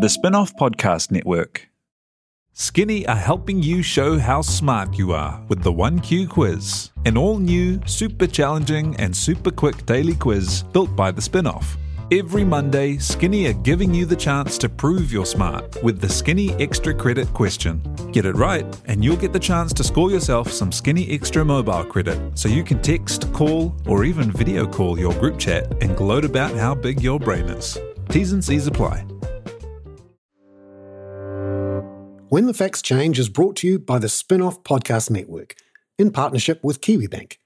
The Spinoff Podcast Network. Skinny are helping you show how smart you are with the 1Q quiz, an all new, super challenging, and super quick daily quiz built by the Spinoff. Every Monday, Skinny are giving you the chance to prove you're smart with the Skinny Extra Credit question. Get it right, and you'll get the chance to score yourself some Skinny Extra mobile credit so you can text, call, or even video call your group chat and gloat about how big your brain is. T's and C's apply. When the Facts Change is brought to you by the Spinoff Podcast Network in partnership with KiwiBank,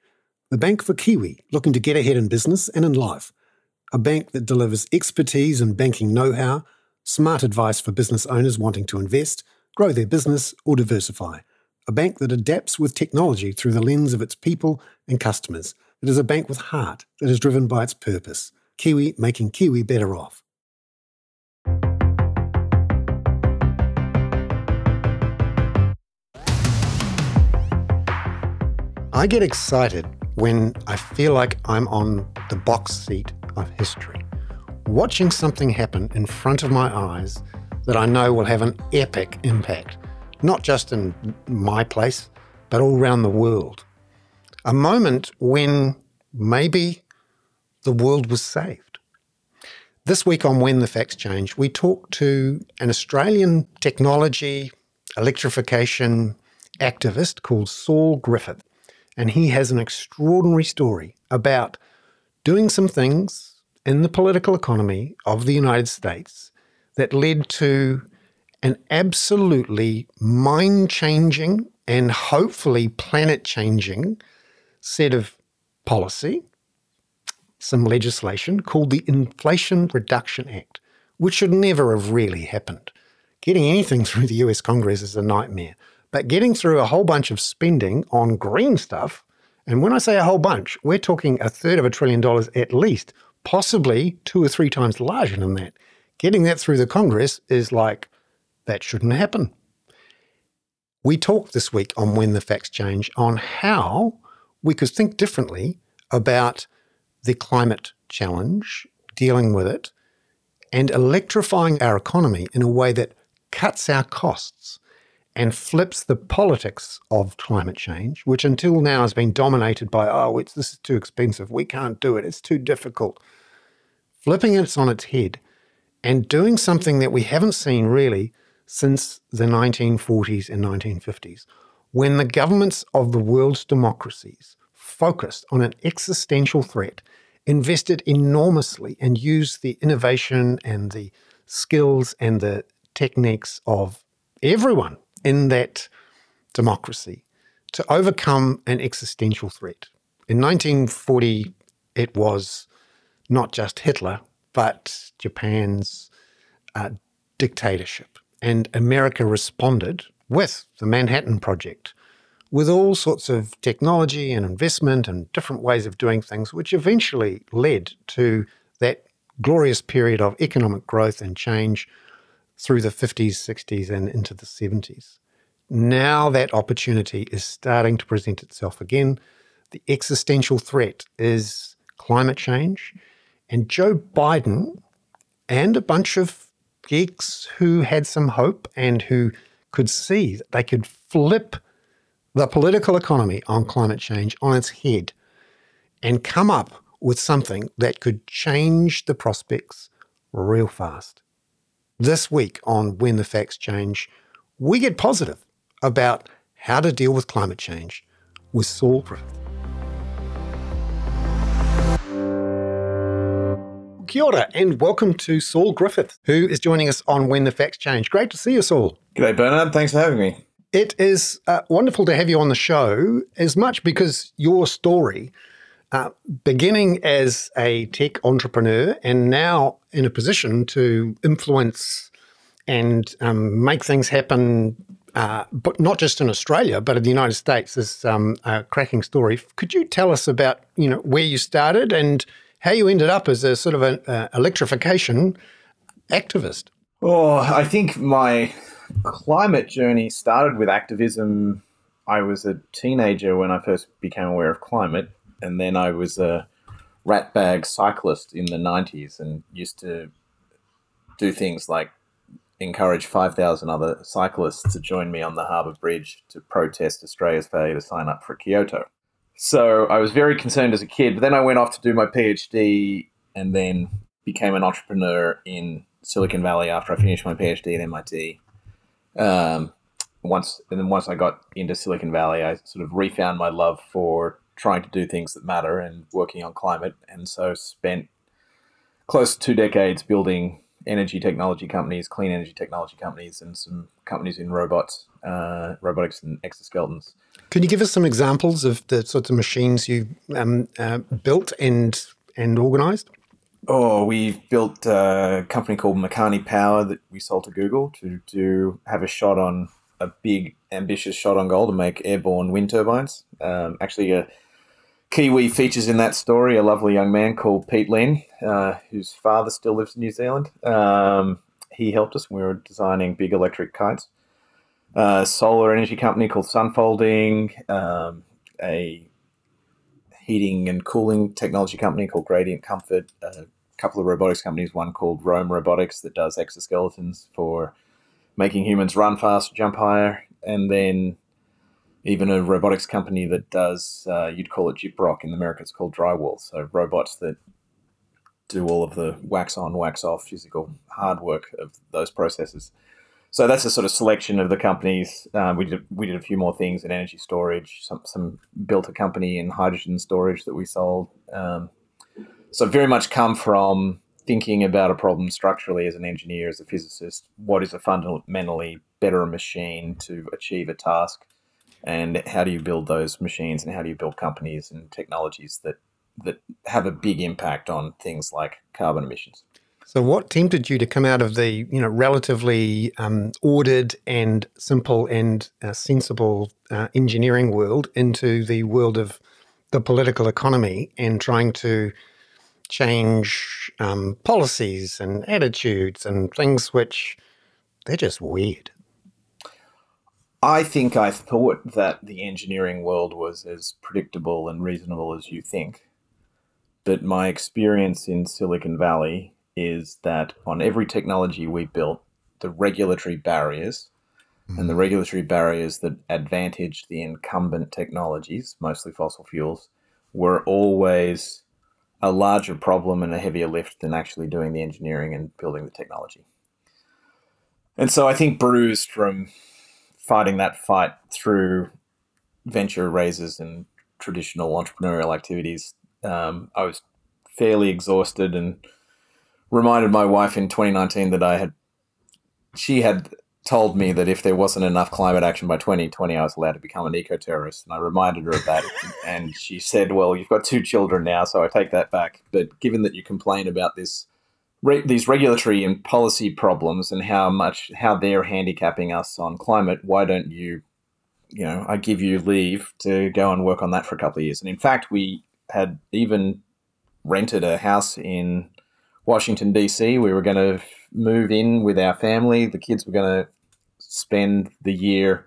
the bank for Kiwi looking to get ahead in business and in life a bank that delivers expertise and banking know how, smart advice for business owners wanting to invest, grow their business, or diversify. A bank that adapts with technology through the lens of its people and customers. It is a bank with heart that is driven by its purpose. Kiwi making Kiwi better off. I get excited when I feel like I'm on the box seat of history, watching something happen in front of my eyes that I know will have an epic impact, not just in my place, but all around the world. A moment when maybe the world was saved. This week on When the Facts Change, we talk to an Australian technology, electrification activist called Saul Griffith. And he has an extraordinary story about doing some things in the political economy of the United States that led to an absolutely mind changing and hopefully planet changing set of policy, some legislation called the Inflation Reduction Act, which should never have really happened. Getting anything through the US Congress is a nightmare, but getting through a whole bunch of spending on green stuff and when I say a whole bunch, we're talking a third of a trillion dollars at least, possibly two or three times larger than that. Getting that through the Congress is like, that shouldn't happen. We talked this week on When the Facts Change on how we could think differently about the climate challenge, dealing with it, and electrifying our economy in a way that cuts our costs and flips the politics of climate change, which until now has been dominated by, oh, it's, this is too expensive, we can't do it, it's too difficult. Flipping it on its head and doing something that we haven't seen really since the 1940s and 1950s, when the governments of the world's democracies focused on an existential threat, invested enormously, and used the innovation and the skills and the techniques of everyone in that democracy to overcome an existential threat. In 1940, it was not just Hitler, but Japan's uh, dictatorship. And America responded with the Manhattan Project, with all sorts of technology and investment and different ways of doing things, which eventually led to that glorious period of economic growth and change through the 50s, 60s, and into the 70s. Now that opportunity is starting to present itself again. The existential threat is climate change. And Joe Biden and a bunch of geeks who had some hope and who could see that they could flip the political economy on climate change on its head and come up with something that could change the prospects real fast. This week on When the Facts Change, we get positive about how to deal with climate change with Saul Griffith. Kia ora, and welcome to Saul Griffith, who is joining us on When the Facts Change. Great to see you, Saul. G'day, Bernard. Thanks for having me. It is uh, wonderful to have you on the show, as much because your story, uh, beginning as a tech entrepreneur and now in a position to influence and um, make things happen, uh, but not just in Australia, but in the United States, is um, a cracking story. Could you tell us about you know where you started and how you ended up as a sort of an uh, electrification activist? Oh, I think my climate journey started with activism. I was a teenager when I first became aware of climate, and then I was a ratbag cyclist in the 90s and used to do things like encourage 5,000 other cyclists to join me on the Harbour Bridge to protest Australia's failure to sign up for Kyoto. So I was very concerned as a kid, but then I went off to do my PhD and then became an entrepreneur in Silicon Valley after I finished my PhD at MIT. Um, once and then once I got into Silicon Valley, I sort of refound my love for trying to do things that matter and working on climate, and so spent close to two decades building energy technology companies, clean energy technology companies, and some companies in robots, uh, robotics and exoskeletons. Can you give us some examples of the sorts of machines you um, uh, built and and organized? Oh, we've built a company called Makani Power that we sold to Google to to have a shot on a big ambitious shot on goal to make airborne wind turbines. Um, actually, a Kiwi features in that story a lovely young man called Pete Lynn, uh, whose father still lives in New Zealand. Um, he helped us when we were designing big electric kites. A solar energy company called Sunfolding, um, a heating and cooling technology company called Gradient Comfort, a couple of robotics companies, one called Roam Robotics that does exoskeletons for making humans run fast, jump higher, and then even a robotics company that does uh, you'd call it gyprock in America. It's called drywall. So robots that do all of the wax on, wax off physical hard work of those processes. So that's a sort of selection of the companies. Um, we did we did a few more things in energy storage. Some some built a company in hydrogen storage that we sold. Um, so very much come from thinking about a problem structurally as an engineer, as a physicist. What is a fundamentally better machine to achieve a task? And how do you build those machines and how do you build companies and technologies that that have a big impact on things like carbon emissions. So, what tempted you to come out of the you know relatively um, ordered and simple and uh, sensible uh, engineering world into the world of the political economy and trying to change um, policies and attitudes and things which they're just weird. I think I thought that the engineering world was as predictable and reasonable as you think. But my experience in Silicon Valley is that on every technology we built, the regulatory barriers mm. and the regulatory barriers that advantage the incumbent technologies, mostly fossil fuels, were always a larger problem and a heavier lift than actually doing the engineering and building the technology. And so I think bruised from fighting that fight through venture raises and traditional entrepreneurial activities, um, I was fairly exhausted and reminded my wife in 2019 that I had, she had told me that if there wasn't enough climate action by 2020, I was allowed to become an eco terrorist. And I reminded her of that. and she said, Well, you've got two children now, so I take that back. But given that you complain about this re- these regulatory and policy problems and how much how they're handicapping us on climate, why don't you, you know, I give you leave to go and work on that for a couple of years. And in fact, we had even rented a house in Washington D.C. We were going to move in with our family. The kids were going to spend the year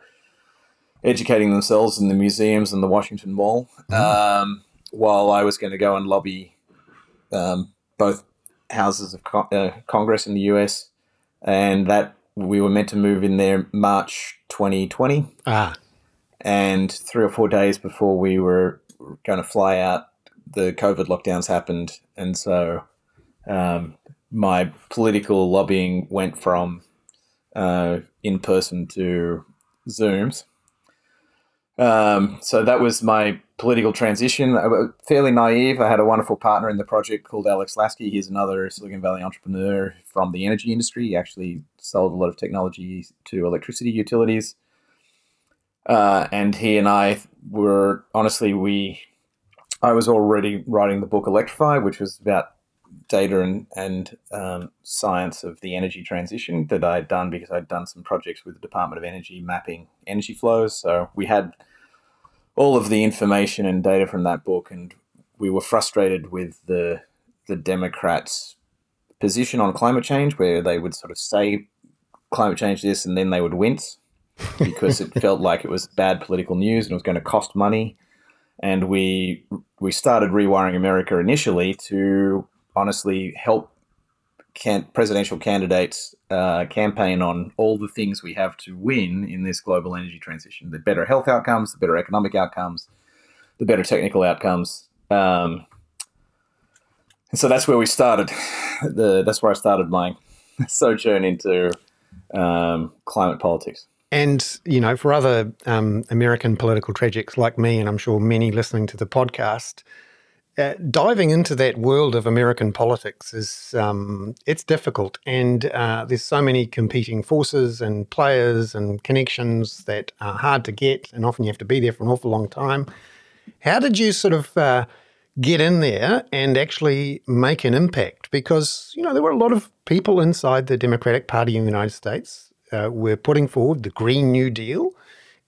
educating themselves in the museums and the Washington Mall, mm-hmm. um, while I was going to go and lobby um, both houses of co- uh, Congress in the US, and that we were meant to move in there March 2020. Ah. And three or four days before we were going to fly out, the COVID lockdowns happened, and so um, my political lobbying went from uh, in person to Zooms. Um, so that was my political transition. Fairly naive. I had a wonderful partner in the project called Alex Laskey. He's another Silicon Valley entrepreneur from the energy industry. He actually sold a lot of technology to electricity utilities. Uh, and he and I were honestly, we, I was already writing the book Electrify, which was about data and, and um, science of the energy transition that I'd done because I'd done some projects with the Department of Energy mapping energy flows. So we had all of the information and data from that book, and we were frustrated with the the Democrats' position on climate change, where they would sort of say climate change this, and then they would wince because it felt like it was bad political news and it was going to cost money. And we we started rewiring America initially to honestly help can- presidential candidates uh, campaign on all the things we have to win in this global energy transition: the better health outcomes, the better economic outcomes, the better technical outcomes. Um, and so that's where we started. The that's where I started my sojourn into um, climate politics. And, you know, for other um, American political tragics like me, and I'm sure many listening to the podcast, uh, diving into that world of American politics is um, it's difficult, and uh, there's so many competing forces and players and connections that are hard to get, and often you have to be there for an awful long time. How did you sort of uh, get in there and actually make an impact because you know there were a lot of people inside the Democratic Party in the United States uh, were putting forward the Green New Deal,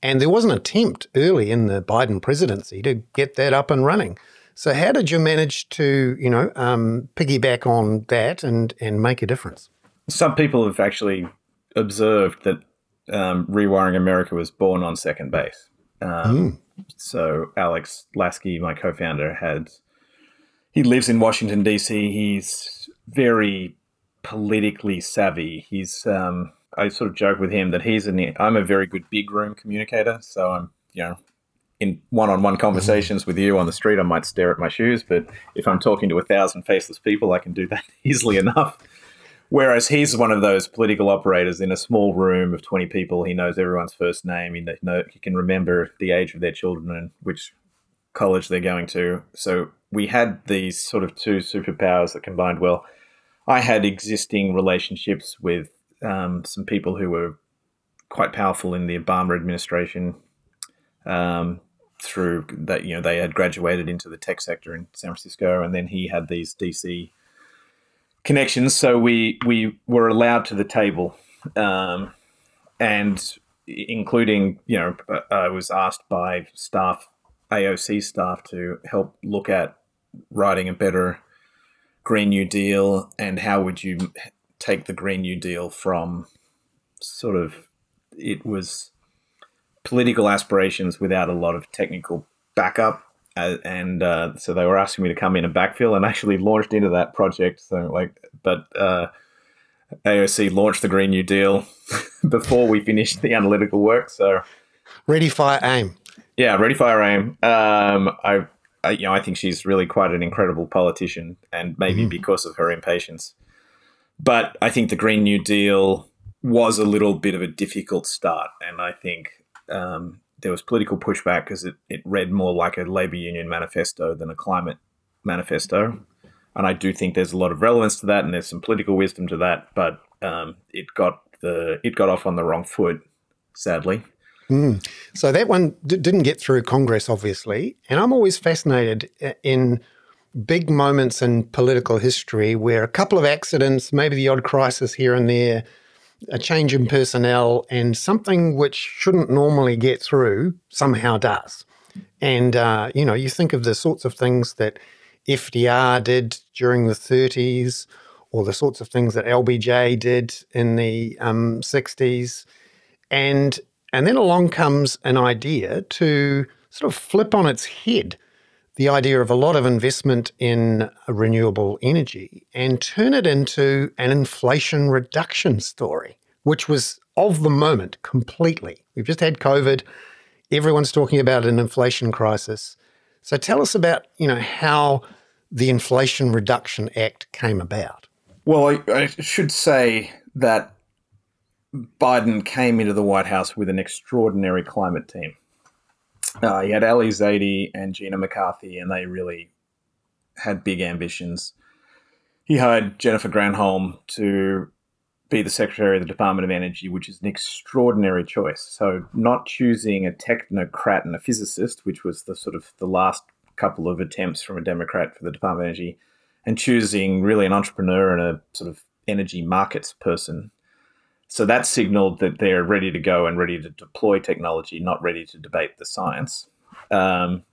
and there was an attempt early in the Biden presidency to get that up and running. So how did you manage to you know um, piggyback on that and and make a difference? Some people have actually observed that um, rewiring America was born on second base. Um, mm. So Alex Laskey, my co-founder, had he lives in Washington D.C. He's very politically savvy. He's um, I sort of joke with him that he's an I'm a very good big room communicator. So I'm you know in one-on-one conversations with you on the street, I might stare at my shoes, but if I'm talking to a thousand faceless people, I can do that easily enough. Whereas he's one of those political operators in a small room of 20 people. He knows everyone's first name. He, know, he can remember the age of their children and which college they're going to. So we had these sort of two superpowers that combined well. I had existing relationships with um, some people who were quite powerful in the Obama administration. Um, through that, you know, they had graduated into the tech sector in San Francisco, and then he had these DC connections. So we we were allowed to the table, um, and including you know I was asked by staff AOC staff to help look at writing a better Green New Deal and how would you take the Green New Deal from sort of it was political aspirations without a lot of technical backup uh, and uh, so they were asking me to come in and backfill, and actually launched into that project. So like, but uh, AOC launched the Green New Deal before we finished the analytical work. So ready, fire, aim. Yeah, ready, fire, aim. Um, I, I, you know, I think she's really quite an incredible politician, and maybe mm. because of her impatience. But I think the Green New Deal was a little bit of a difficult start, and I think um, there was political pushback because it, it read more like a labor union manifesto than a climate manifesto. And I do think there's a lot of relevance to that, and there's some political wisdom to that. But um, it got the it got off on the wrong foot, sadly. Mm. So that one d- didn't get through Congress, obviously. And I'm always fascinated uh, in big moments in political history where a couple of accidents, maybe the odd crisis here and there, a change in personnel and something which shouldn't normally get through somehow does. And, uh, you know, you think of the sorts of things that FDR did during the 30s or the sorts of things that LBJ did in the um, 60s. And, and then along comes an idea to sort of flip on its head the idea of a lot of investment in renewable energy and turn it into an inflation reduction story, which was of the moment completely. We've just had COVID. Everyone's talking about an inflation crisis. So tell us about, you know, how the Inflation Reduction Act came about. Well, I, I should say that Biden came into the White House with an extraordinary climate team. Uh, he had Ali Zaidi and Gina McCarthy, and they really had big ambitions. He hired Jennifer Granholm to be the Secretary of the Department of Energy, which is an extraordinary choice. So, not choosing a technocrat and a physicist, which was the sort of the last couple of attempts from a Democrat for the Department of Energy, and choosing really an entrepreneur and a sort of energy markets person so that signaled that they're ready to go and ready to deploy technology, not ready to debate the science. Um,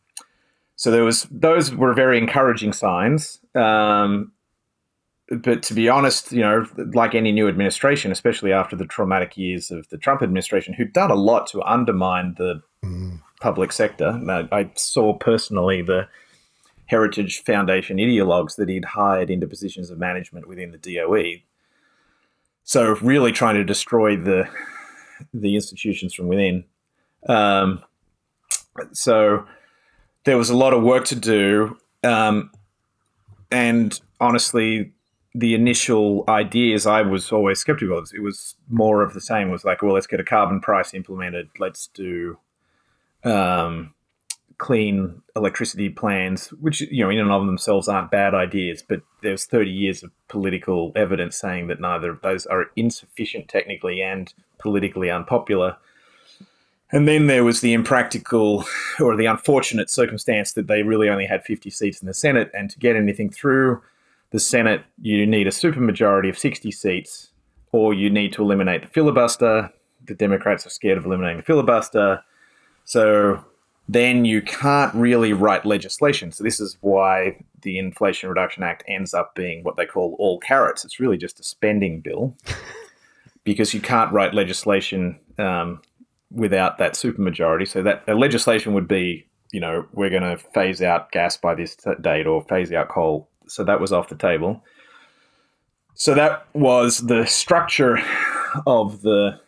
so there was those were very encouraging signs. Um, but to be honest, you know, like any new administration, especially after the traumatic years of the Trump administration, who'd done a lot to undermine the mm. public sector. I, I saw personally the Heritage Foundation ideologues that he'd hired into positions of management within the DOE. So really trying to destroy the the institutions from within. Um, so there was a lot of work to do, um, and honestly, the initial ideas I was always skeptical of. It was more of the same. It was like, well, let's get a carbon price implemented. Let's do um, clean electricity plans, which you know in and of themselves aren't bad ideas, but there's 30 years of political evidence saying that neither of those are insufficient technically and politically unpopular. And then there was the impractical or the unfortunate circumstance that they really only had 50 seats in the Senate, and to get anything through the Senate, you need a supermajority of 60 seats, or you need to eliminate the filibuster. The Democrats are scared of eliminating the filibuster. So then you can't really write legislation. So this is why the Inflation Reduction Act ends up being what they call all carrots. It's really just a spending bill because you can't write legislation um, without that supermajority. So that legislation would be, you know, we're going to phase out gas by this date or phase out coal so that was off the table. So that was the structure of the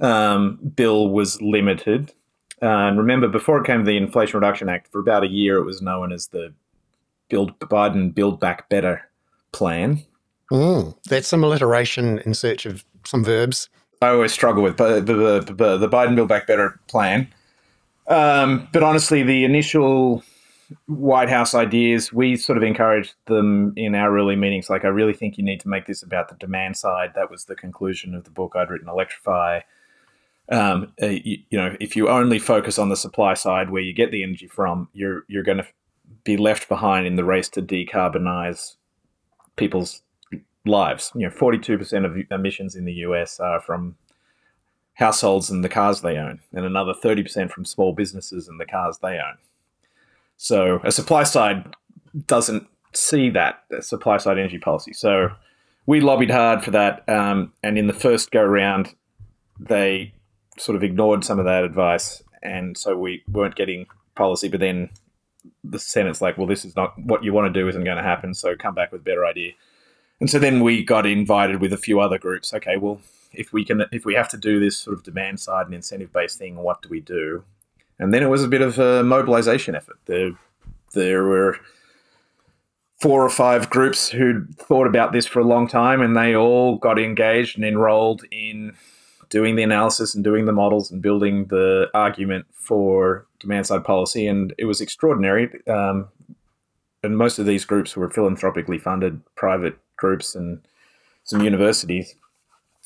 um, bill was limited. Uh, and remember, before it came to the Inflation Reduction Act, for about a year, it was known as the Build Biden Build Back Better plan. Mm, that's some alliteration in search of some verbs. I always struggle with the, the, the, the Biden Build Back Better plan. Um, but honestly, the initial White House ideas, we sort of encouraged them in our early meetings. Like, I really think you need to make this about the demand side. That was the conclusion of the book I'd written, Electrify. Um, uh, you, you, know, if you only focus on the supply side, where you get the energy from, you're you're going to be left behind in the race to decarbonize people's lives. You know, forty-two percent of emissions in the US are from households and the cars they own, and another thirty percent from small businesses and the cars they own. So a supply side doesn't see that supply side energy policy. So we lobbied hard for that, um, and in the first go round, they sort of ignored some of that advice, and so we weren't getting policy. But then the Senate's like, well, this is not what you want to do, isn't going to happen. So come back with a better idea. And so then we got invited with a few other groups. Okay, well, if we can, if we have to do this sort of demand side and incentive based thing, what do we do? And then it was a bit of a mobilization effort. There, there were four or five groups who'd thought about this for a long time, and they all got engaged and enrolled in doing the analysis and doing the models and building the argument for demand side policy. And it was extraordinary. Um, and most of these groups were philanthropically funded private groups and some universities.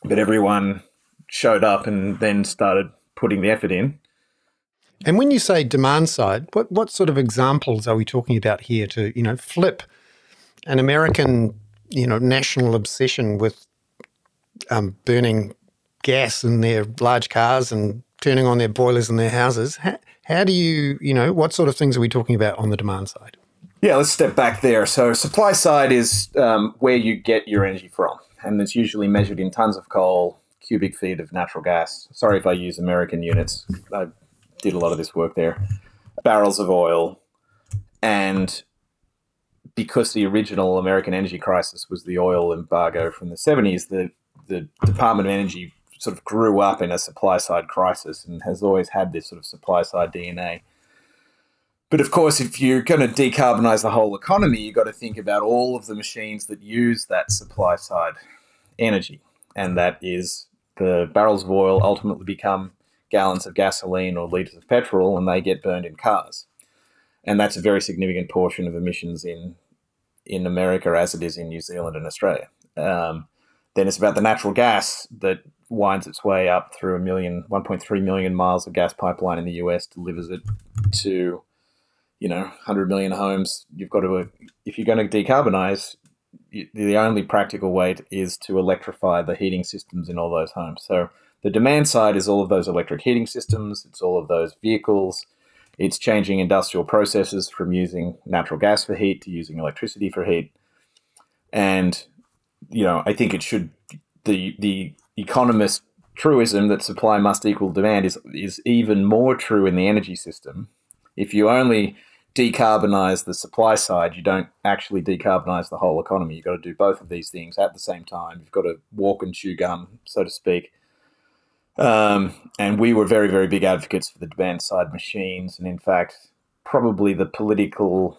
But everyone showed up and then started putting the effort in. And when you say demand side, what, what sort of examples are we talking about here to, you know, flip an American, you know, national obsession with um, burning gas in their large cars and turning on their boilers in their houses? How, how do you, you know, what sort of things are we talking about on the demand side? Yeah, let's step back there. So, supply side is um, where you get your energy from, and it's usually measured in tons of coal, cubic feet of natural gas. Sorry if I use American units. I did a lot of this work there. Barrels of oil, and because the original American energy crisis was the oil embargo from the 70s, the, the Department of Energy sort of grew up in a supply side crisis and has always had this sort of supply side DNA. But of course, if you're going to decarbonize the whole economy, you've got to think about all of the machines that use that supply side energy. And that is the barrels of oil ultimately become gallons of gasoline or liters of petrol and they get burned in cars. And that's a very significant portion of emissions in in America as it is in New Zealand and Australia. Um, then it's about the natural gas that winds its way up through a million, 1.3 million miles of gas pipeline in the US, delivers it to, you know, 100 million homes. You've got to, if you're going to decarbonize, the only practical way is to electrify the heating systems in all those homes. So the demand side is all of those electric heating systems, it's all of those vehicles, it's changing industrial processes from using natural gas for heat to using electricity for heat. And, you know, I think it should, the, the economist truism that supply must equal demand is, is even more true in the energy system. If you only decarbonize the supply side, you don't actually decarbonize the whole economy. You've got to do both of these things at the same time. You've got to walk and chew gum, so to speak. Um, and we were very, very big advocates for the demand side machines. And in fact, probably the political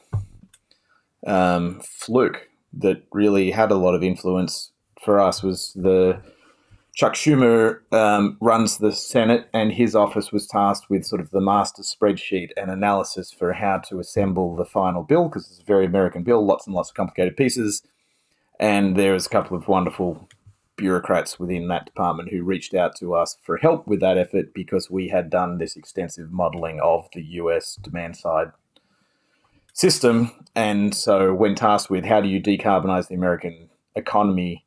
um, fluke that really had a lot of influence for us was the Chuck Schumer um, runs the Senate, and his office was tasked with sort of the master spreadsheet and analysis for how to assemble the final bill because it's a very American bill, lots and lots of complicated pieces. And there was a couple of wonderful bureaucrats within that department who reached out to us for help with that effort because we had done this extensive modeling of the US demand side system. And so, when tasked with how do you decarbonize the American economy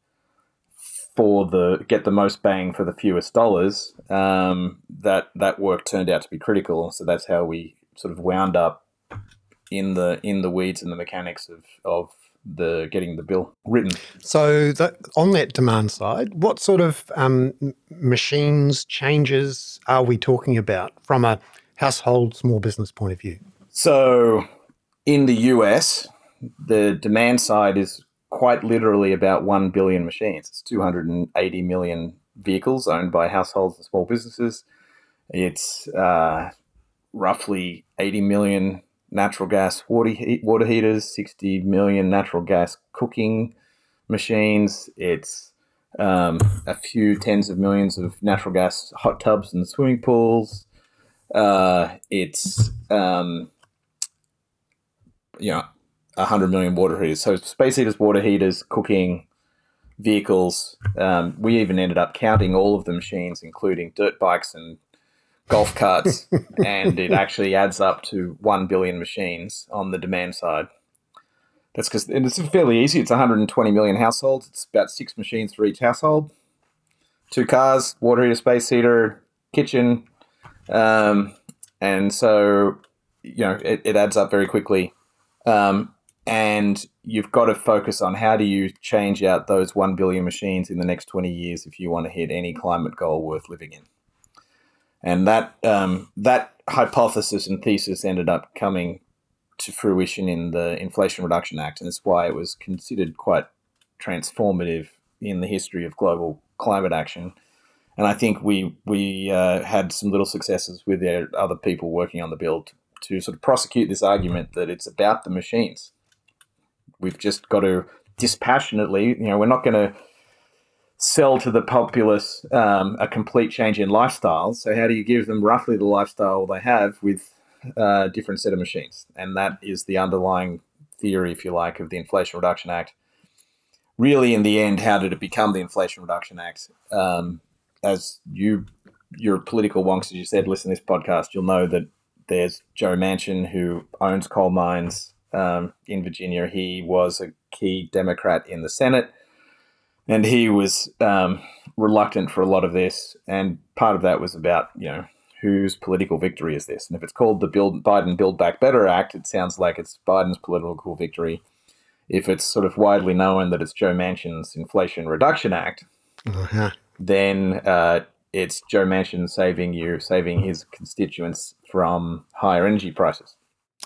for the get the most bang for the fewest dollars, um, that that work turned out to be critical. So that's how we sort of wound up in the in the weeds and the mechanics of of the getting the bill written. So that, on that demand side, what sort of um, machines changes are we talking about from a household small business point of view? So in the US, the demand side is quite literally about 1 billion machines. It's 280 million vehicles owned by households and small businesses. It's uh, roughly 80 million natural gas water, he- water heaters, 60 million natural gas cooking machines. It's um, a few tens of millions of natural gas hot tubs and swimming pools. Uh, it's, um, you know, 100 million water heaters. So space heaters, water heaters, cooking, vehicles. Um, we even ended up counting all of the machines, including dirt bikes and golf carts, and it actually adds up to 1 billion machines on the demand side. That's because it's fairly easy. It's 120 million households. It's about six machines for each household. Two cars, water heater, space heater, kitchen. Um, and so, you know, it, it adds up very quickly. Um, and you've got to focus on how do you change out those 1 billion machines in the next 20 years if you want to hit any climate goal worth living in and that um, that hypothesis and thesis ended up coming to fruition in the Inflation Reduction Act, and that's why it was considered quite transformative in the history of global climate action. And I think we we uh, had some little successes with other people working on the bill to, to sort of prosecute this argument that it's about the machines. We've just got to dispassionately, you know, we're not going to sell to the populace um, a complete change in lifestyle. So how do you give them roughly the lifestyle they have with a uh, different set of machines? And that is the underlying theory, if you like, of the Inflation Reduction Act. Really, in the end, how did it become the Inflation Reduction Act? Um, as you, your political wonks, as you said, listen to this podcast, you'll know that there's Joe Manchin who owns coal mines um, in Virginia. He was a key Democrat in the Senate and he was um, reluctant for a lot of this, and part of that was about you know whose political victory is this, and if it's called the Build Biden Build Back Better Act, it sounds like it's Biden's political victory. If it's sort of widely known that it's Joe Manchin's Inflation Reduction Act, uh-huh. then uh, it's Joe Manchin saving you, saving his constituents from higher energy prices.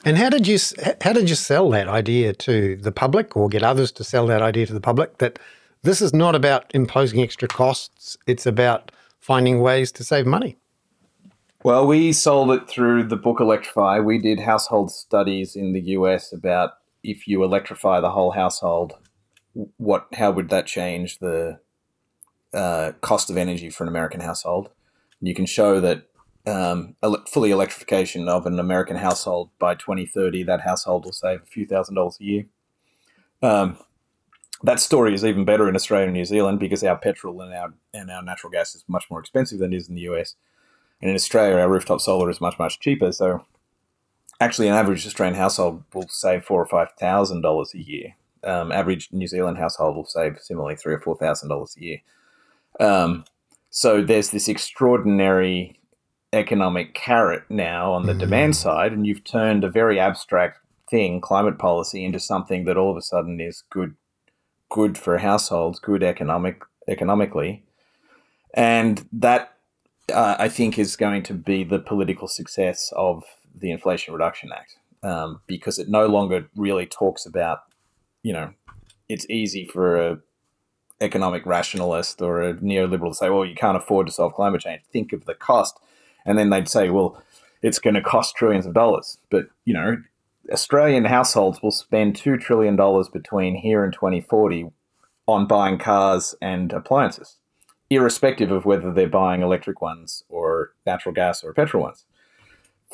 And how did you how did you sell that idea to the public, or get others to sell that idea to the public that this is not about imposing extra costs, it's about finding ways to save money. Well, we sold it through the book Electrify. We did household studies in the US about if you electrify the whole household, what how would that change the uh, cost of energy for an American household? You can show that um, fully electrification of an American household by 2030, that household will save a few thousand dollars a year. Um, that story is even better in Australia and New Zealand because our petrol and our and our natural gas is much more expensive than it is in the US. And in Australia, our rooftop solar is much much cheaper. So, actually, an average Australian household will save four or five thousand dollars a year. Um, average New Zealand household will save similarly three or four thousand dollars a year. Um, so there's this extraordinary economic carrot now on the mm. demand side, and you've turned a very abstract thing, climate policy, into something that all of a sudden is good good for households, good economic economically, and that uh, I think is going to be the political success of the Inflation Reduction Act. um, because it no longer really talks about, you know, it's easy for a economic rationalist or a neoliberal to say, well, you can't afford to solve climate change. Think of the cost. And then they'd say, well, it's going to cost trillions of dollars. But, you know, Australian households will spend $2 trillion between here and 2040 on buying cars and appliances, irrespective of whether they're buying electric ones or natural gas or petrol ones.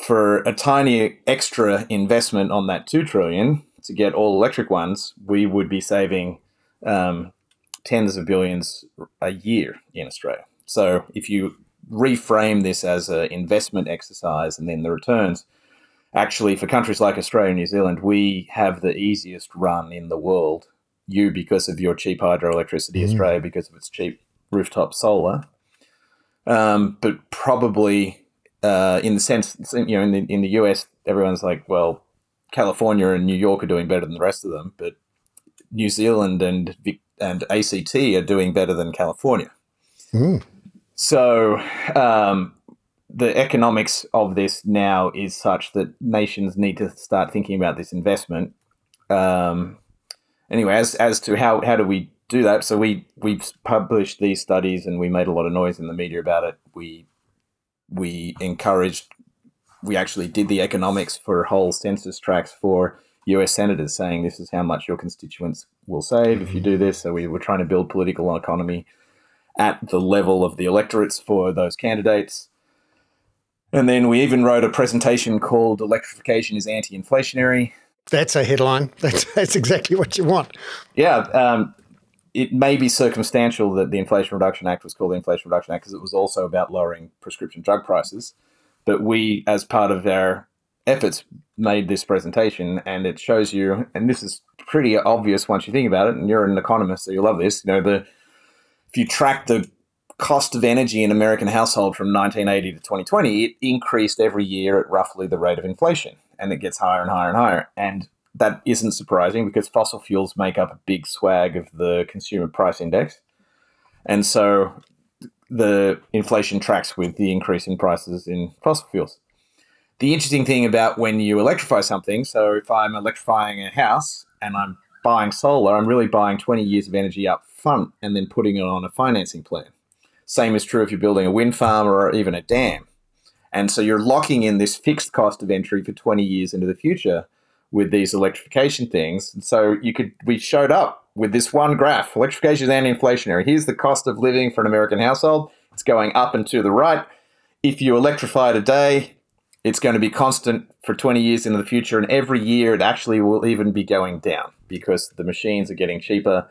For a tiny extra investment on that 2 trillion to get all electric ones, we would be saving um, tens of billions a year in Australia. So if you reframe this as an investment exercise and then the returns, actually for countries like Australia and New Zealand, we have the easiest run in the world. You because of your cheap hydroelectricity, mm. Australia because of its cheap rooftop solar. Um, but probably uh, in the sense, you know, in the in the US, everyone's like, well, California and New York are doing better than the rest of them, but New Zealand and and ACT are doing better than California. Mm. So um, the economics of this now is such that nations need to start thinking about this investment. Um, anyway, as as to how how do we do that? So we we published these studies and we made a lot of noise in the media about it. We we encouraged. We actually did the economics for whole census tracts for US senators saying this is how much your constituents will save if you do this. So we were trying to build political economy at the level of the electorates for those candidates. And then we even wrote a presentation called Electrification is Anti Inflationary. That's a headline. That's, that's exactly what you want. Yeah. Um, it may be circumstantial that the Inflation Reduction Act was called the Inflation Reduction Act because it was also about lowering prescription drug prices. But we, as part of our efforts, made this presentation, and it shows you, and this is pretty obvious once you think about it, and you're an economist, so you love this. You know, the if you track the cost of energy in American household from 1980 to 2020, it increased every year at roughly the rate of inflation, and it gets higher and higher and higher. And that isn't surprising because fossil fuels make up a big swag of the consumer price index. And so the inflation tracks with the increase in prices in fossil fuels the interesting thing about when you electrify something, so if I'm electrifying a house and I'm buying solar, I'm really buying 20 years of energy up front and then putting it on a financing plan. Same is true if you're building a wind farm or even a dam. And so you're locking in this fixed cost of entry for 20 years into the future with these electrification things. And so you could we showed up with this one graph. Electrification is anti-inflationary. Here's the cost of living for an American household. It's going up and to the right. If you electrify today, it's going to be constant for 20 years into the future. And every year it actually will even be going down because the machines are getting cheaper.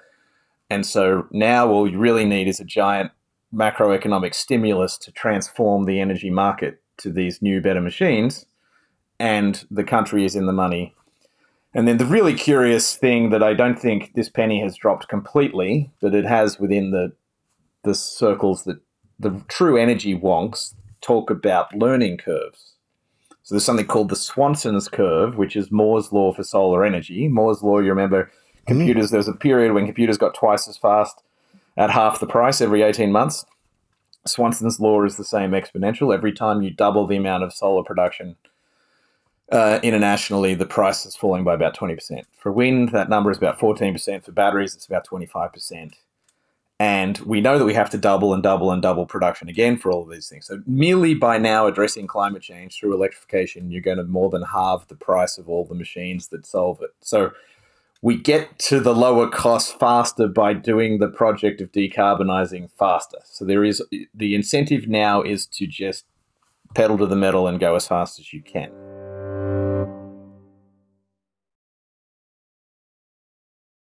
And so now all you really need is a giant macroeconomic stimulus to transform the energy market to these new, better machines. And the country is in the money. And then the really curious thing that I don't think this penny has dropped completely, but it has within the the circles that the true energy wonks talk about learning curves. So there's something called the Swanson's curve, which is Moore's law for solar energy. Moore's law, you remember computers, mm. there was a period when computers got twice as fast at half the price every 18 months. Swanson's law is the same exponential. Every time you double the amount of solar production uh, internationally, the price is falling by about 20%. For wind, that number is about 14%. For batteries, it's about 25%. And we know that we have to double and double and double production again for all of these things. So, merely by now addressing climate change through electrification, you're going to more than halve the price of all the machines that solve it. So, we get to the lower cost faster by doing the project of decarbonizing faster. So, there is the incentive now is to just pedal to the metal and go as fast as you can.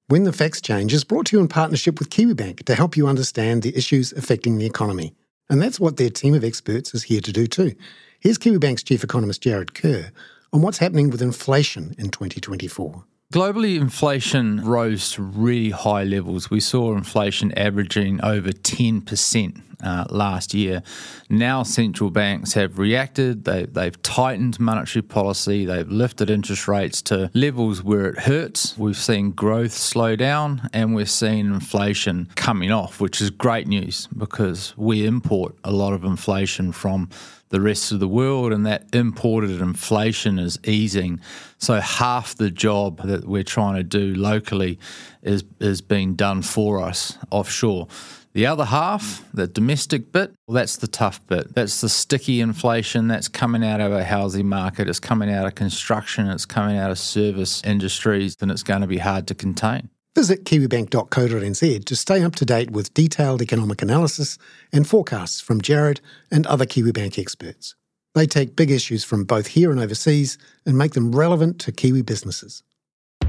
When the Facts Change is brought to you in partnership with KiwiBank to help you understand the issues affecting the economy. And that's what their team of experts is here to do too. Here's KiwiBank's chief economist Jarrod Kerr on what's happening with inflation in 2024. Globally, inflation rose to really high levels. We saw inflation averaging over 10% uh, last year. Now, central banks have reacted, they, they've tightened monetary policy, they've lifted interest rates to levels where it hurts. We've seen growth slow down and we're seeing inflation coming off, which is great news because we import a lot of inflation from the rest of the world, and that imported inflation is easing. So half the job that we're trying to do locally is is being done for us offshore. The other half, the domestic bit, well, that's the tough bit. That's the sticky inflation that's coming out of our housing market. It's coming out of construction. It's coming out of service industries, and it's going to be hard to contain. Visit kiwibank.co.nz to stay up to date with detailed economic analysis and forecasts from Jarrod and other Kiwibank experts. They take big issues from both here and overseas and make them relevant to Kiwi businesses.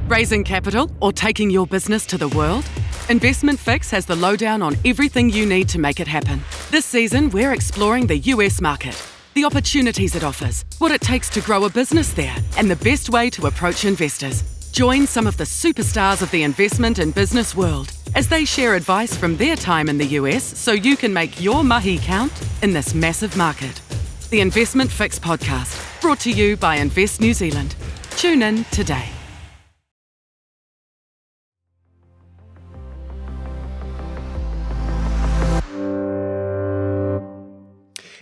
Raising capital or taking your business to the world? Investment Fix has the lowdown on everything you need to make it happen. This season, we're exploring the US market, the opportunities it offers, what it takes to grow a business there, and the best way to approach investors. Join some of the superstars of the investment and business world as they share advice from their time in the US so you can make your mahi count in this massive market. The Investment Fix podcast, brought to you by Invest New Zealand. Tune in today.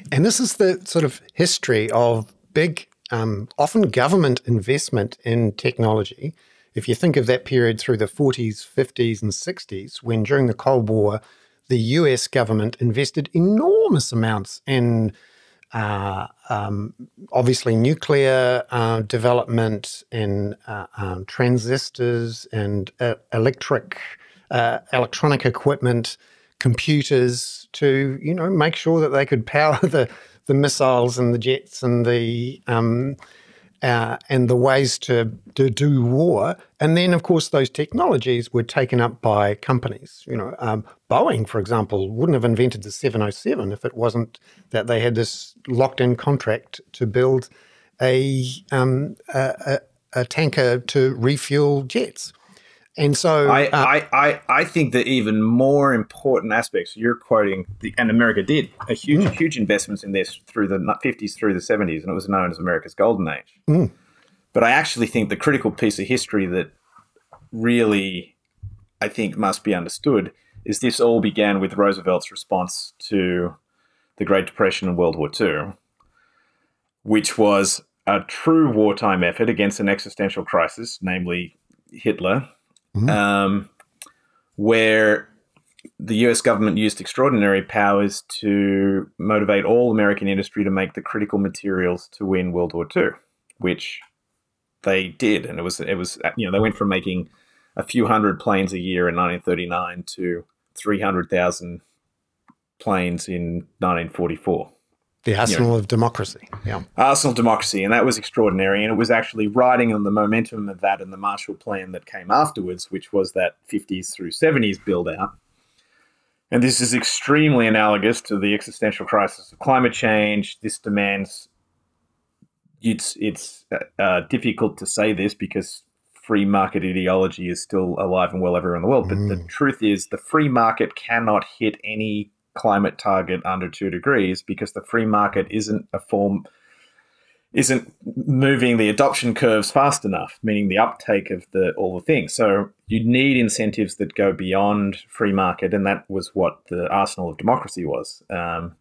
And this is the sort of history of big, um, often government investment in technology. If you think of that period through the 40s, 50s, and 60s, when during the Cold War, the US government invested enormous amounts in uh, um, obviously nuclear uh, development, in uh, um, transistors and uh, electric, uh, electronic equipment, computers to you know make sure that they could power the the missiles and the jets and the um, uh, and the ways to, to do war. And then, of course, those technologies were taken up by companies. You know, um, Boeing, for example, wouldn't have invented the 707 if it wasn't that they had this locked-in contract to build a, um, a, a, a tanker to refuel jets. And so I, uh, I, I, I think that even more important aspects you're quoting, the, and America did a huge, Mm. huge investments in this through the 50s through the 70s, and it was known as America's golden age. Mm. But I actually think the critical piece of history that really I think must be understood is this all began with Roosevelt's response to the Great Depression and World War II, which was a true wartime effort against an existential crisis, namely Hitler, Mhm. um, where the US government used extraordinary powers to motivate all American industry to make the critical materials to win World War II, which they did, and it was it was you know they went from making a few hundred planes a year in 1939 to 300,000 planes in 1944. The arsenal of democracy. Yeah. Arsenal of democracy, and that was extraordinary. And it was actually riding on the momentum of that and the Marshall Plan that came afterwards, which was that 50s through 70s build out. And this is extremely analogous to the existential crisis of climate change. This demands. It's it's uh, uh, difficult to say this because free market ideology is still alive and well everywhere in the world. But the Mm. truth is, the free market cannot hit any climate target under two degrees because the free market isn't a form isn't moving the adoption curves fast enough, meaning the uptake of the all the things. So you need incentives that go beyond free market, and that was what the arsenal of democracy was. Um,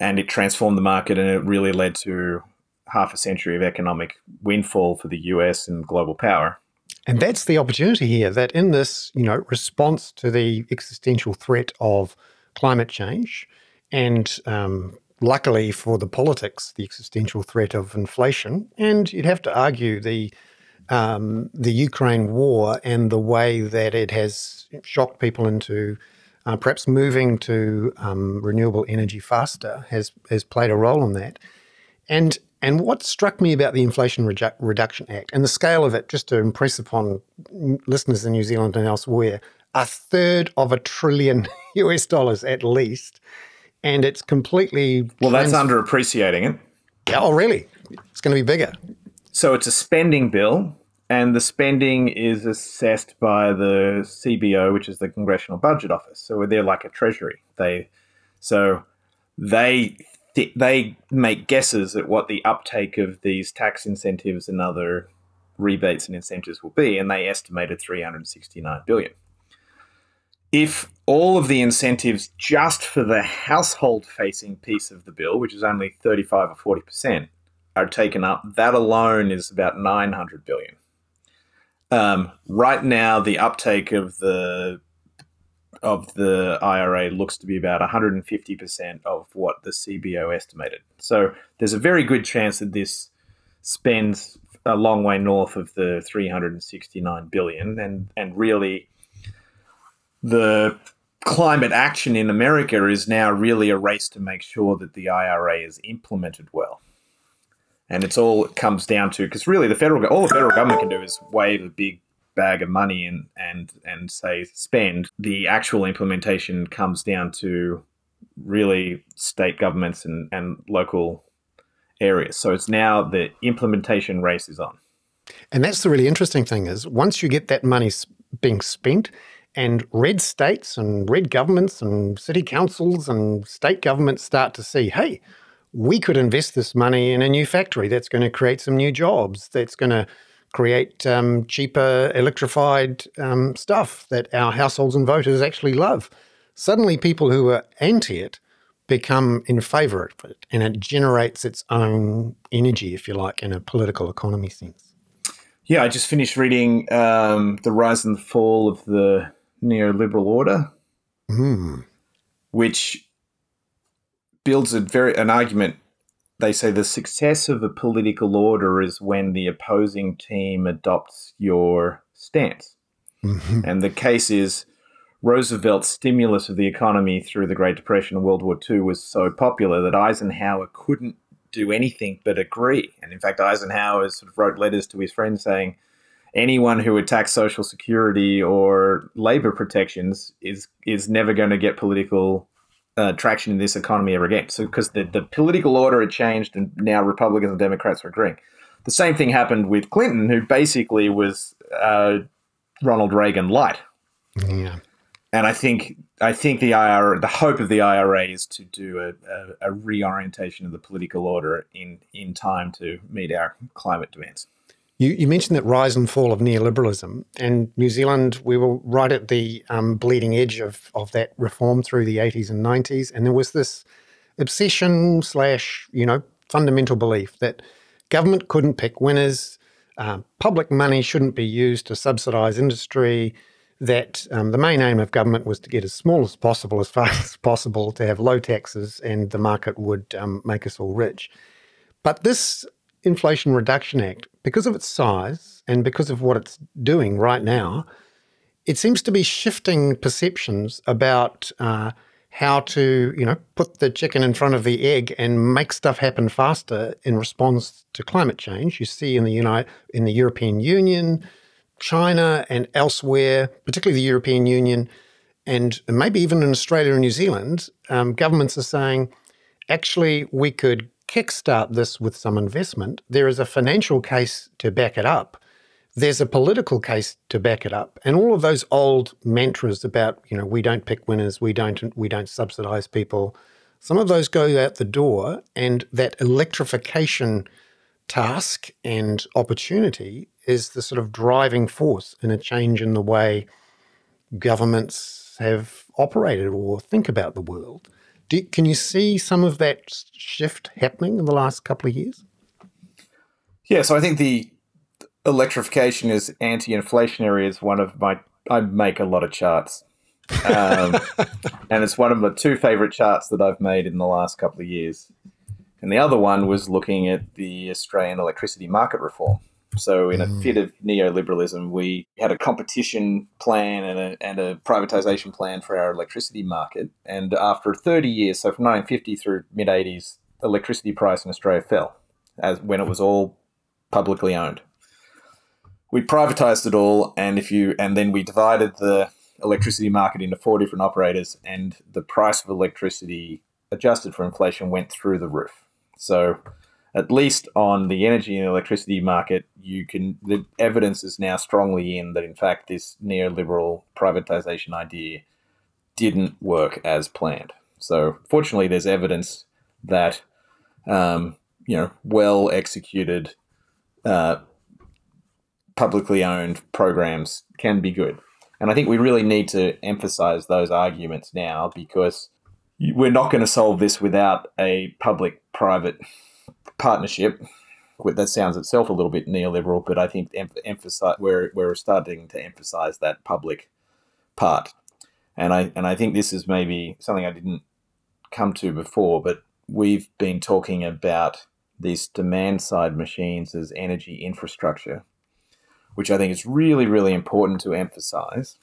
and it transformed the market, and it really led to half a century of economic windfall for the US and global power. And that's the opportunity here that in this, you know, response to the existential threat of climate change and um, luckily for the politics, the existential threat of inflation, and you'd have to argue the um, the Ukraine war and the way that it has shocked people into uh, perhaps moving to um, renewable energy faster has has played a role in that. And and what struck me about the Inflation Reduction Act and the scale of it, just to impress upon listeners in New Zealand and elsewhere, a third of a trillion US dollars at least, and it's completely Well, that's trans- underappreciating it. Yeah, oh, really? It's going to be bigger. So it's a spending bill, and the spending is assessed by the CBO, which is the Congressional Budget Office. So they're like a treasury. They so they th- they make guesses at what the uptake of these tax incentives and other rebates and incentives will be, and they estimated 369 billion. If all of the incentives just for the household facing piece of the bill, which is only 35 or 40%, are taken up, that alone is about 900 billion. Um, right now, the uptake of the of the IRA looks to be about 150% of what the CBO estimated. So there's a very good chance that this spends a long way north of the 369 billion and and really the climate action in America is now really a race to make sure that the IRA is implemented well. And it's all it comes down to because really the federal all the federal government can do is wave a big bag of money and and and say spend. The actual implementation comes down to really state governments and, and local areas. So it's now the implementation race is on. And that's the really interesting thing is once you get that money being spent, and red states and red governments and city councils and state governments start to see, hey, we could invest this money in a new factory that's going to create some new jobs, that's going to create um, cheaper electrified um, stuff that our households and voters actually love. Suddenly, people who are anti it become in favor of it, and it generates its own energy, if you like, in a political economy sense. Yeah, I just finished reading um, The Rise and Fall of the Neoliberal Order, mm. which builds a very an argument. They say the success of a political order is when the opposing team adopts your stance. Mm-hmm. And the case is Roosevelt's stimulus of the economy through the Great Depression and World War II was so popular that Eisenhower couldn't do anything but agree. And in fact, Eisenhower sort of wrote letters to his friends saying, anyone who attacks Social Security or labor protections is is never going to get political uh, traction in this economy ever again. So because the, the political order had changed and now Republicans and Democrats are agreeing. The same thing happened with Clinton, who basically was uh, Ronald Reagan light. Yeah. And I think I think the IRA, the hope of the IRA is to do a, a, a reorientation of the political order in in time to meet our climate demands. You, you, mentioned that rise and fall of neoliberalism, and New Zealand, we were right at the um, bleeding edge of, of that reform through the 80s and 90s. And there was this obsession slash, you know, fundamental belief that government couldn't pick winners, uh, public money shouldn't be used to subsidize industry, that um, the main aim of government was to get as small as possible, as fast as possible, to have low taxes, and the market would um, make us all rich. But this Inflation Reduction Act, because of its size and because of what it's doing right now, it seems to be shifting perceptions about uh, how to, you know, put the chicken in front of the egg and make stuff happen faster in response to climate change. You see in the United, in the European Union, China, and elsewhere, particularly the European Union, and maybe even in Australia and New Zealand, um, governments are saying, actually, we could kickstart this with some investment, there is a financial case to back it up. There's a political case to back it up. And all of those old mantras about, you know, we don't pick winners, we don't we don't subsidize people, some of those go out the door and that electrification task and opportunity is the sort of driving force in a change in the way governments have operated or think about the world. Do, can you see some of that shift happening in the last couple of years? Yeah, so I think the electrification is anti-inflationary is one of my. I make a lot of charts, um, and it's one of my two favorite charts that I've made in the last couple of years. And the other one was looking at the Australian electricity market reform. So, in a mm. fit of neoliberalism, we had a competition plan and a, and a privatization plan for our electricity market. And after 30 years, so from 1950 through mid 80s, the electricity price in Australia fell as when it was all publicly owned. We privatized it all, and if you and then we divided the electricity market into four different operators, and the price of electricity adjusted for inflation went through the roof. So at least on the energy and electricity market, you can the evidence is now strongly in that in fact this neoliberal privatization idea didn't work as planned. So fortunately, there's evidence that um, you know well executed, uh, publicly owned programs can be good. And I think we really need to emphasize those arguments now because we're not going to solve this without a public private partnership. That sounds itself a little bit neoliberal, but I think emphasize, we're, we're starting to emphasize that public part. And I, and I think this is maybe something I didn't come to before, but we've been talking about these demand side machines as energy infrastructure, which I think is really, really important to emphasize.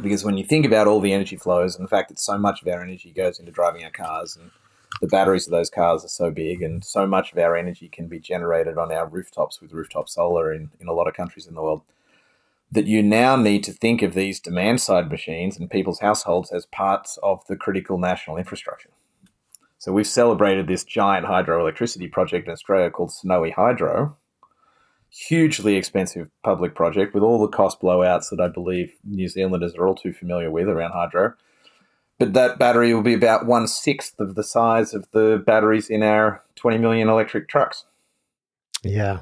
Because when you think about all the energy flows and the fact that so much of our energy goes into driving our cars and the batteries of those cars are so big and so much of our energy can be generated on our rooftops with rooftop solar in, in a lot of countries in the world, that you now need to think of these demand side machines and people's households as parts of the critical national infrastructure. So we've celebrated this giant hydroelectricity project in Australia called Snowy Hydro. Hugely expensive public project with all the cost blowouts that I believe New Zealanders are all too familiar with around hydro. But that battery will be about one sixth of the size of the batteries in our 20 million electric trucks. Yeah.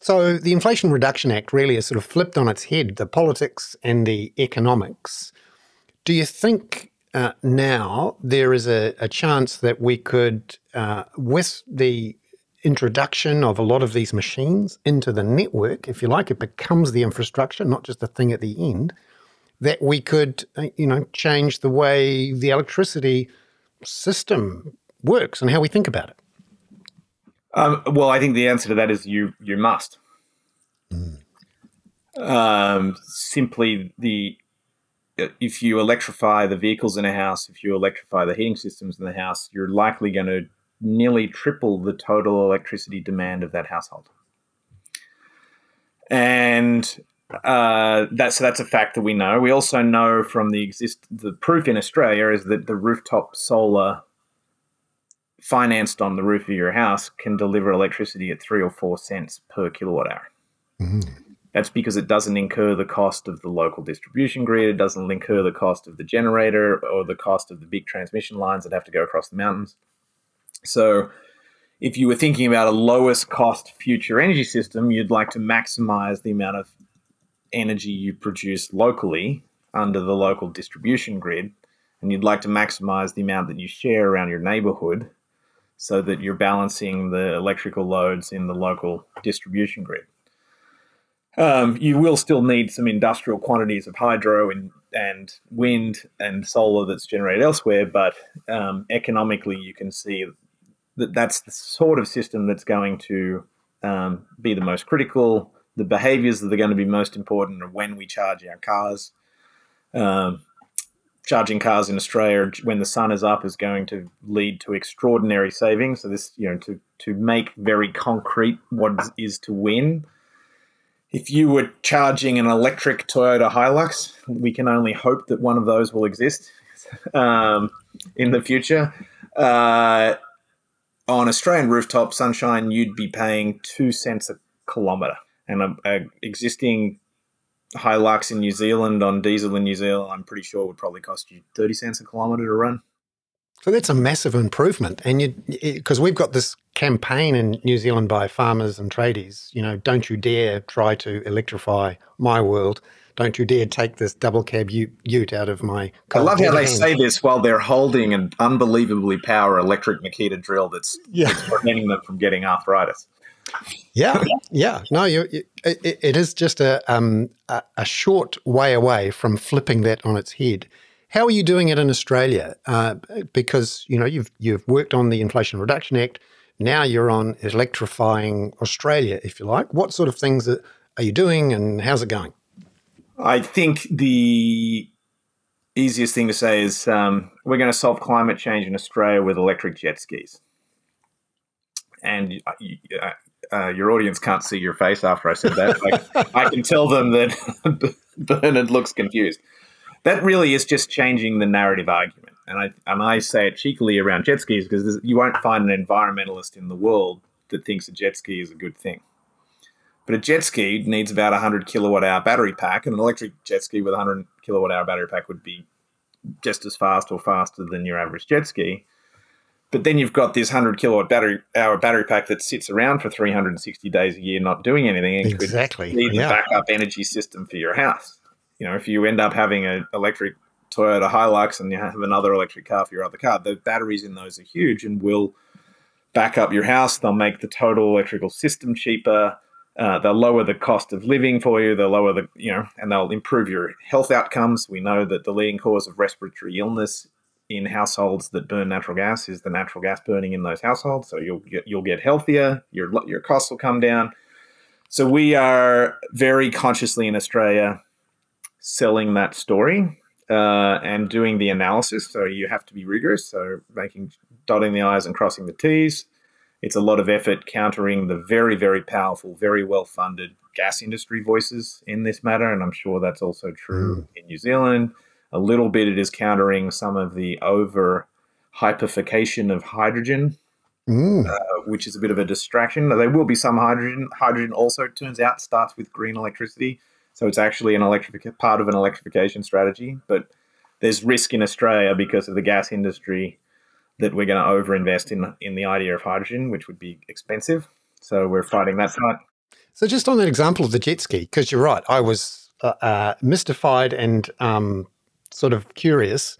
So the Inflation Reduction Act really is sort of flipped on its head the politics and the economics. Do you think uh, now there is a, a, chance that we could, uh, with the introduction of a lot of these machines into the network, if you like, it becomes the infrastructure, not just a thing at the end, that we could, uh, you know, change the way the electricity system works and how we think about it. Um, well, I think the answer to that is you you must. Mm. Um, simply the if you electrify the vehicles in a house, if you electrify the heating systems in the house, you're likely going to nearly triple the total electricity demand of that household. And uh, that's that's a fact that we know. We also know from the exist the proof in Australia is that the rooftop solar financed on the roof of your house can deliver electricity at three or four cents per kilowatt hour. Mm-hmm. That's because it doesn't incur the cost of the local distribution grid. It doesn't incur the cost of the generator or the cost of the big transmission lines that have to go across the mountains. So, if you were thinking about a lowest cost future energy system, you'd like to maximize the amount of energy you produce locally under the local distribution grid, and you'd like to maximize the amount that you share around your neighborhood so that you're balancing the electrical loads in the local distribution grid. Um, you will still need some industrial quantities of hydro and, and wind and solar that's generated elsewhere, but um, economically, you can see that that's the sort of system that's going to um, be the most critical. The behaviors that are going to be most important are when we charge our cars. Um, charging cars in Australia when the sun is up is going to lead to extraordinary savings. So this, you know, to to make very concrete what is to win if you were charging an electric Toyota Hilux, we can only hope that one of those will exist um, in the future. Uh, on Australian rooftop sunshine, you'd be paying two cents a kilometre, and a, a existing Hilux in New Zealand on diesel in New Zealand, I'm pretty sure would probably cost you thirty cents a kilometre to run. So that's a massive improvement, and you because we've got this campaign in New Zealand by farmers and tradies. You know, don't you dare try to electrify my world. Don't you dare take this double cab ute out of my. I love how they say this while they're holding an unbelievably power electric Makita drill that's, yeah. that's preventing them from getting arthritis. Yeah, yeah. No, you, you, it, it is just a, um, a, a short way away from flipping that on its head. How are you doing it in Australia? Uh, because you know you've you've worked on the Inflation Reduction Act. Now you're on electrifying Australia, if you like. What sort of things are, are you doing, and how's it going? I think the easiest thing to say is um, we're going to solve climate change in Australia with electric jet skis. And uh, uh, your audience can't see your face after I said that. I can tell them that Bernard looks confused that really is just changing the narrative argument. And I and I say it cheekily around jet skis because you won't find an environmentalist in the world that thinks a jet ski is a good thing. But a jet ski needs about a 100 kilowatt hour battery pack, and an electric jet ski with a 100 kilowatt hour battery pack would be just as fast or faster than your average jet ski. But then you've got this 100 kilowatt battery hour battery pack that sits around for 360 days a year not doing anything and exactly. could need yeah. the backup energy system for your house. you know, if you end up having an electric Toyota Hilux and you have another electric car for your other car, the batteries in those are huge and will back up your house. They'll make the total electrical system cheaper. Uh, they'll lower the cost of living for you. They'll lower the, you know, and they'll improve your health outcomes. We know that the leading cause of respiratory illness in households that burn natural gas is the natural gas burning in those households. So you'll get you'll get healthier. Your your costs will come down. So we are very consciously in Australia selling that story uh, and doing the analysis. So you have to be rigorous. So making dotting the i's and crossing the t's. It's a lot of effort countering the very very powerful, very well funded gas industry voices in this matter, and I'm sure that's also true mm. in New Zealand a little bit, it is countering some of the over hypification of hydrogen, mm. uh, which is a bit of a distraction. There will be some hydrogen. Hydrogen also turns out starts with green electricity, so it's actually an electric part of an electrification strategy. But there's risk in Australia because of the gas industry that we're going to overinvest in in the idea of hydrogen, which would be expensive. So we're fighting that fight. So just on that example of the jet ski, because you're right, I was uh, uh, mystified and um, sort of curious.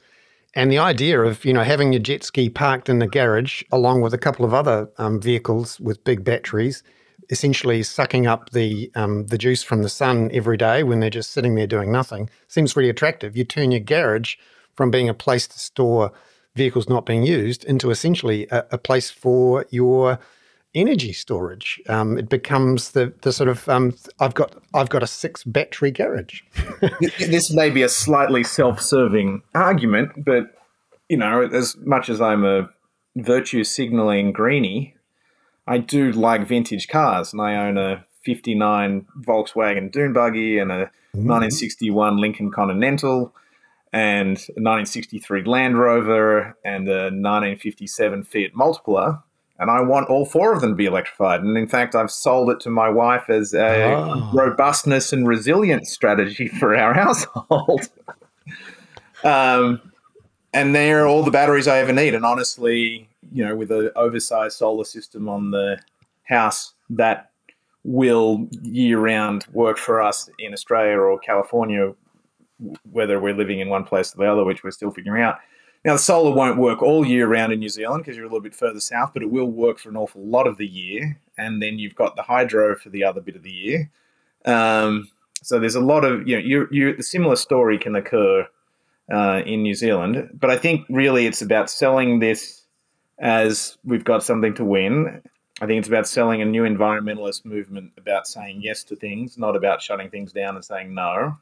And the idea of you know having your jet ski parked in the garage along with a couple of other um, vehicles with big batteries, essentially sucking up the um, the juice from the sun every day when they're just sitting there doing nothing, seems really attractive. You turn your garage from being a place to store vehicles not being used into essentially a, a place for your energy storage. Um, it becomes the the sort of um, I've got I've got a six battery garage. this may be a slightly self serving argument, but you know, as much as I'm a virtue signaling greenie, I do like vintage cars, and I own a '59 Volkswagen Dune buggy and a mm-hmm. 1961 Lincoln Continental. And a 1963 Land Rover and a 1957 Fiat Multipla, and I want all four of them to be electrified. And in fact, I've sold it to my wife as a oh. robustness and resilience strategy for our household. um, and they're all the batteries I ever need. And honestly, you know, with an oversized solar system on the house, that will year round work for us in Australia or California, whether we're living in one place or the other, which we're still figuring out. Now, the solar won't work all year round in New Zealand because you're a little bit further south, but it will work for an awful lot of the year. And then you've got the hydro for the other bit of the year. Um, so there's a lot of, you know, you you the similar story can occur uh, in New Zealand. But I think really it's about selling this as we've got something to win. I think it's about selling a new environmentalist movement about saying yes to things, not about shutting things down and saying no.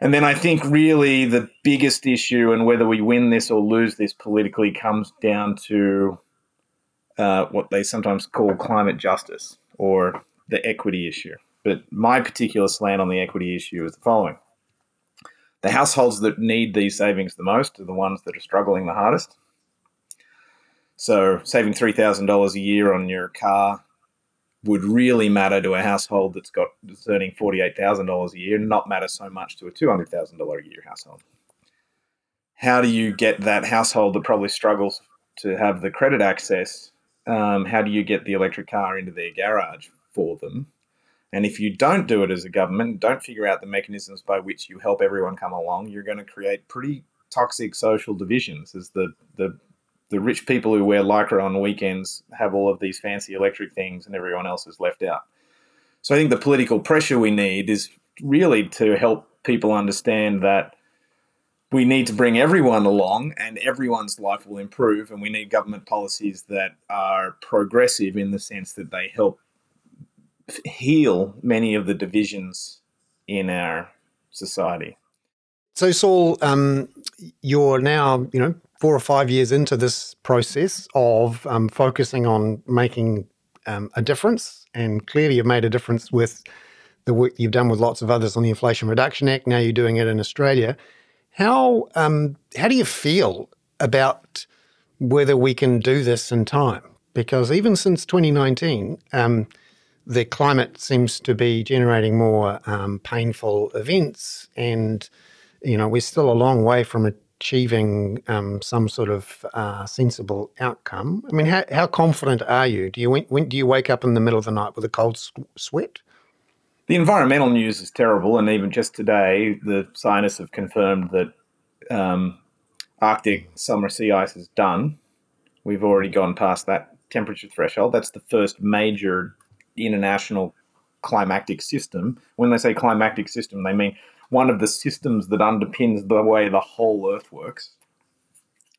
And then I think really the biggest issue, and whether we win this or lose this politically, comes down to uh, what they sometimes call climate justice or the equity issue. But my particular slant on the equity issue is the following the households that need these savings the most are the ones that are struggling the hardest. So, saving $3,000 a year on your car would really matter to a household that's got that's earning forty eight thousand dollars a year, not matter so much to a two hundred thousand dollar a year household. How do you get that household that probably struggles to have the credit access? Um, how do you get the electric car into their garage for them? And if you don't do it as a government, don't figure out the mechanisms by which you help everyone come along, you're going to create pretty toxic social divisions as the, the the rich people who wear lycra on weekends have all of these fancy electric things and everyone else is left out. So I think the political pressure we need is really to help people understand that we need to bring everyone along and everyone's life will improve and we need government policies that are progressive in the sense that they help heal many of the divisions in our society. So, Saul, um, you're now, you know, four or five years into this process of um, focusing on making um, a difference, and clearly you've made a difference with the work you've done with lots of others on the Inflation Reduction Act. Now you're doing it in Australia. How um, how do you feel about whether we can do this in time? Because even since 2019, um, the climate seems to be generating more um, painful events, and you know we're still a long way from achieving um, some sort of uh, sensible outcome. I mean, how, how confident are you? Do you when, do you wake up in the middle of the night with a cold sweat? The environmental news is terrible, and even just today, the scientists have confirmed that um, Arctic summer sea ice is done. We've already gone past that temperature threshold. That's the first major international climatic system. When they say climatic system, they mean one of the systems that underpins the way the whole Earth works.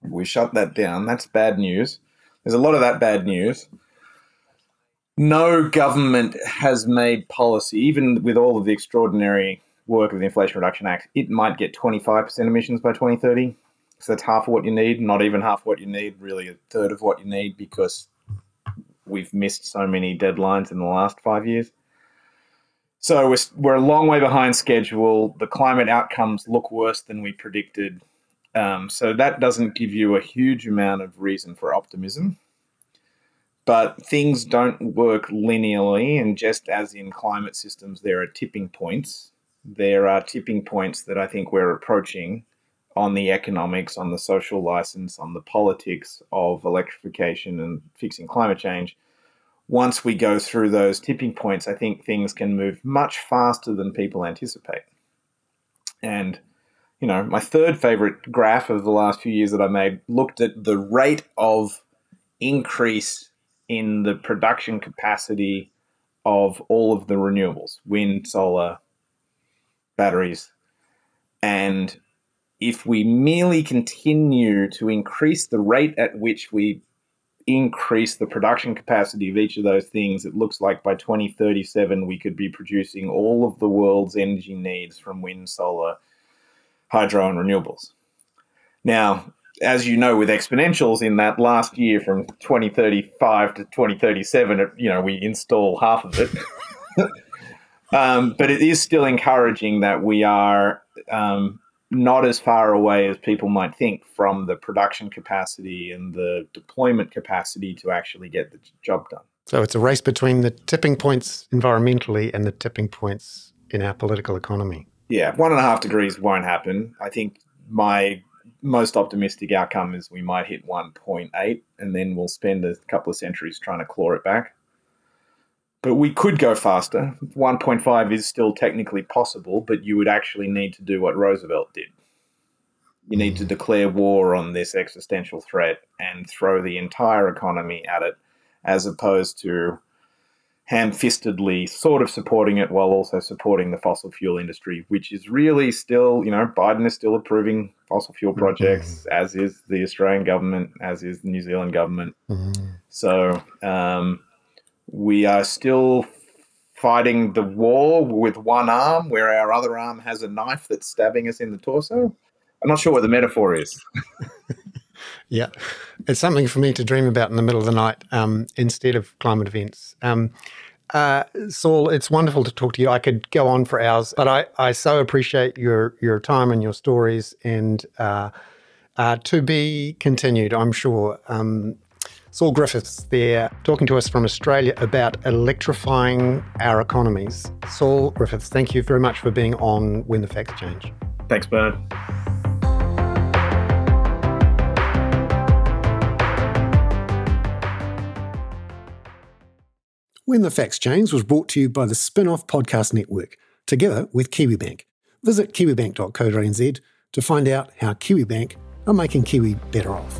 We shut that down. That's bad news. There's a lot of that bad news. No government has made policy, even with all of the extraordinary work of the Inflation Reduction Act, it might get 25% emissions by 2030. So that's half of what you need, not even half what you need, really a third of what you need because we've missed so many deadlines in the last five years. So we're, we're a long way behind schedule. The climate outcomes look worse than we predicted. Um, so that doesn't give you a huge amount of reason for optimism. But things don't work linearly, and just as in climate systems, there are tipping points. There are tipping points that I think we're approaching on the economics, on the social license, on the politics of electrification and fixing climate change. Once we go through those tipping points, I think things can move much faster than people anticipate. And, you know, my third favorite graph of the last few years that I made looked at the rate of increase in the production capacity of all of the renewables wind, solar, batteries. And if we merely continue to increase the rate at which we increase the production capacity of each of those things, it looks like by 2037 we could be producing all of the world's energy needs from wind, solar, hydro, and renewables. Now, as you know, with exponentials in that last year from 2035 to 2037, you know, we install half of it. um, but it is still encouraging that we are um, not as far away as people might think from the production capacity and the deployment capacity to actually get the job done. So it's a race between the tipping points environmentally and the tipping points in our political economy. Yeah, one and a half degrees won't happen. I think my most optimistic outcome is we might hit 1.8 and then we'll spend a couple of centuries trying to claw it back but we could go faster. 1.5 is still technically possible, but you would actually need to do what Roosevelt did. You need to declare war on this existential threat and throw the entire economy at it, as opposed to ham fistedly sort of supporting it while also supporting the fossil fuel industry, which is really still, you know, Biden is still approving fossil fuel projects, mm-hmm. as is the Australian government, as is the New Zealand government. Mm-hmm. So, um, we are still fighting the war with one arm, where our other arm has a knife that's stabbing us in the torso. I'm not sure what the metaphor is. yeah, it's something for me to dream about in the middle of the night um, instead of climate events. Um, uh, Saul, it's wonderful to talk to you. I could go on for hours, but I, I so appreciate your your time and your stories, and uh, uh, to be continued. I'm sure. Um, Saul Griffiths there talking to us from Australia about electrifying our economies. Saul Griffiths, thank you very much for being on When the Facts Change. Thanks, Bernard. When the Facts Change was brought to you by the Spinoff Podcast Network, together with KiwiBank. Visit kiwibank.co.nz to find out how KiwiBank are making Kiwi better off.